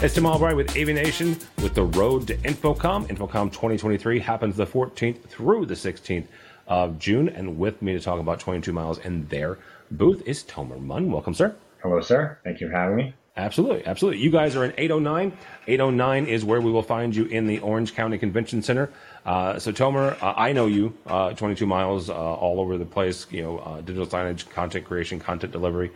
It's Tim Albright with AVNation with the Road to InfoComm. InfoComm 2023 happens the 14th through the 16th of June. And with me to talk about 22 miles and their booth is Tomer Mann. Welcome, sir. Hello, sir. Thank you for having me. Absolutely, absolutely. You guys are in 809. 809 is where we will find you in the Orange County Convention Center. Uh, so, Tomer, uh, I know you, uh, 22 miles, uh, all over the place. You know, uh, digital signage, content creation, content delivery.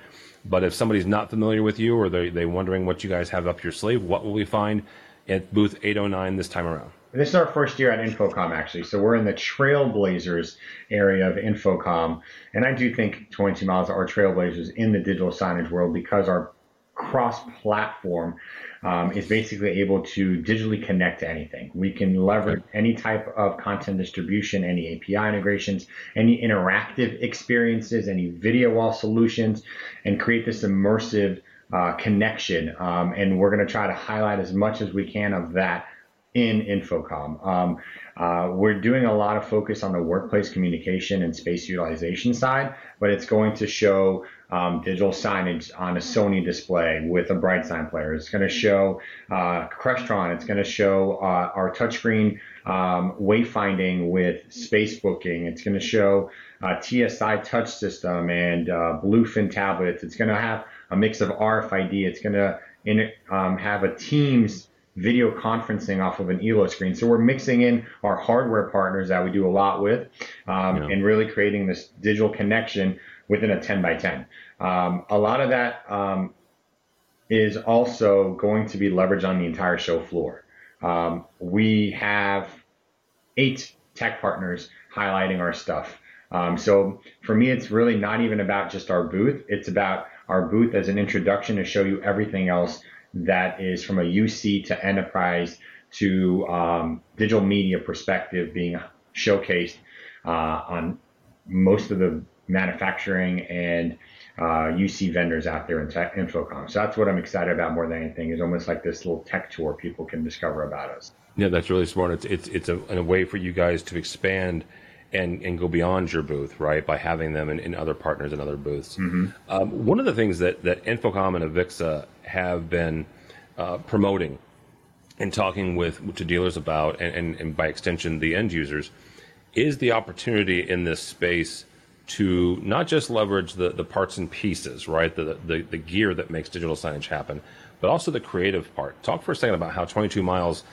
But if somebody's not familiar with you or they they wondering what you guys have up your sleeve, what will we find at booth 809 this time around? This is our first year at InfoComm, actually. So we're in the Trailblazers area of InfoComm. And I do think 22 miles are trailblazers in the digital signage world because our cross platform um, is basically able to digitally connect to anything. We can leverage any type of content distribution, any API integrations, any interactive experiences, any video wall solutions, and create this immersive uh, connection. Um, and we're going to try to highlight as much as we can of that in InfoComm. Um, uh, we're doing a lot of focus on the workplace communication and space utilization side, but it's going to show um, digital signage on a Sony display with a BrightSign player. It's going to show uh, Crestron. It's going to show uh, our touchscreen um, wayfinding with space booking. It's going to show uh, TSI touch system and uh, Bluefin tablets. It's going to have a mix of RFID. It's going to um, have a Teams video conferencing off of an ELO screen. So we're mixing in our hardware partners that we do a lot with um, yeah. and really creating this digital connection within a 10 by 10. Um, a lot of that um, is also going to be leveraged on the entire show floor. Um, we have eight tech partners highlighting our stuff. Um, so for me, it's really not even about just our booth. It's about our booth as an introduction to show you everything else that is from a UC to enterprise to um, digital media perspective being showcased uh, on most of the manufacturing and uh, UC vendors out there in tech, InfoComm. So that's what I'm excited about more than anything is almost like this little tech tour people can discover about us. Yeah, that's really smart. It's it's it's a, a way for you guys to expand and and go beyond your booth, right? By having them in, in other partners and other booths. Mm-hmm. Um, one of the things that that InfoComm and Avixa have been uh, promoting and talking with to dealers about, and, and, and by extension the end users, is the opportunity in this space to not just leverage the, the parts and pieces, right, the, the, the gear that makes digital signage happen, but also the creative part. Talk for a second about how 22 Miles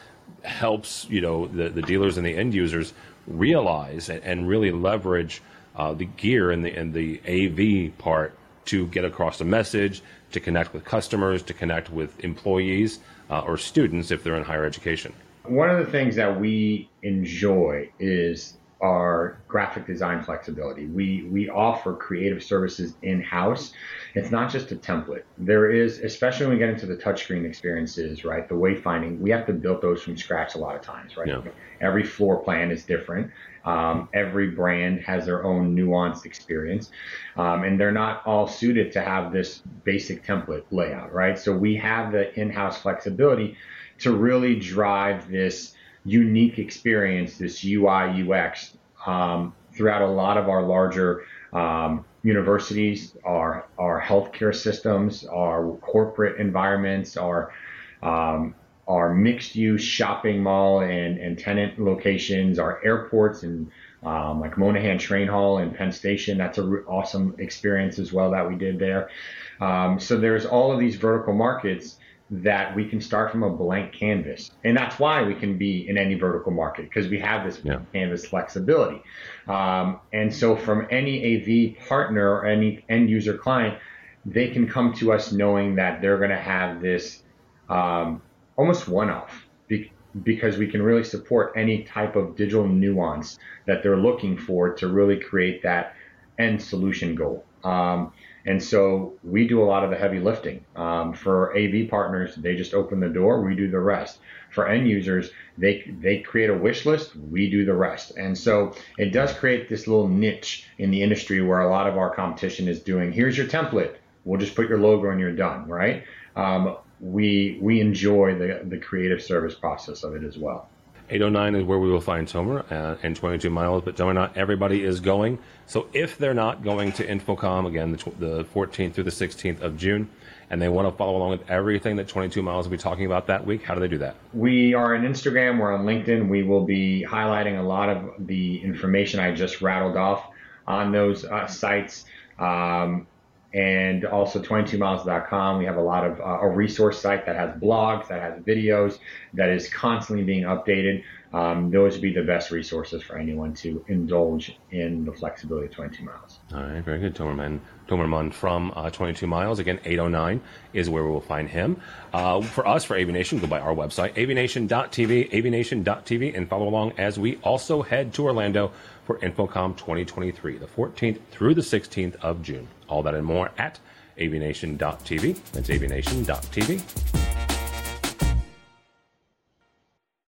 helps you know the, the dealers and the end users realize and, and really leverage uh, the gear and the and the AV part to get across a message, to connect with customers, to connect with employees uh, or students if they're in higher education. One of the things that we enjoy is our graphic design flexibility. We we offer creative services in house. It's not just a template. There is, especially when we get into the touchscreen experiences, right? The wayfinding, we have to build those from scratch a lot of times, right? Yeah. Every floor plan is different. Um, every brand has their own nuanced experience, um, and they're not all suited to have this basic template layout, right? So we have the in-house flexibility to really drive this unique experience, this UI UX, um, throughout a lot of our larger um, universities, our our healthcare systems, our corporate environments, our um, our mixed use shopping mall and, and tenant locations, our airports and um, like Moynihan Train Hall and Penn Station. That's a re- awesome experience as well that we did there. Um, so there's all of these vertical markets that we can start from a blank canvas. And that's why we can be in any vertical market because we have this yeah. canvas flexibility. Um, and so from any AV partner or any end user client, they can come to us knowing that they're going to have this um, almost one off be- because we can really support any type of digital nuance that they're looking for to really create that end solution goal. Um, and so we do a lot of the heavy lifting. Um, for AV partners, they just open the door, we do the rest. For end users, they they create a wish list, we do the rest. And so it does create this little niche in the industry where a lot of our competition is doing. Here's your template. We'll just put your logo and you're done, right? Um, we we enjoy the the creative service process of it as well. 809 is where we will find Tomer uh, and 22 miles, but Tomer, not everybody is going. So if they're not going to InfoComm, again, the, tw- the 14th through the 16th of June, and they want to follow along with everything that 22 miles will be talking about that week, how do they do that? We are on Instagram, we're on LinkedIn. We will be highlighting a lot of the information I just rattled off on those uh, sites. Um, and also 22miles.com. We have a lot of uh, a resource site that has blogs, that has videos, that is constantly being updated. Um, those would be the best resources for anyone to indulge in the flexibility of 22 miles. All right, very good, Tomer Mann. Tomerman from uh, 22 miles. Again, 809 is where we will find him. Uh, for us, for AVNation, go by our website, avnation.tv, avnation.tv, and follow along as we also head to Orlando for InfoComm 2023, the 14th through the 16th of June. All that and more at avnation.tv. That's avnation.tv.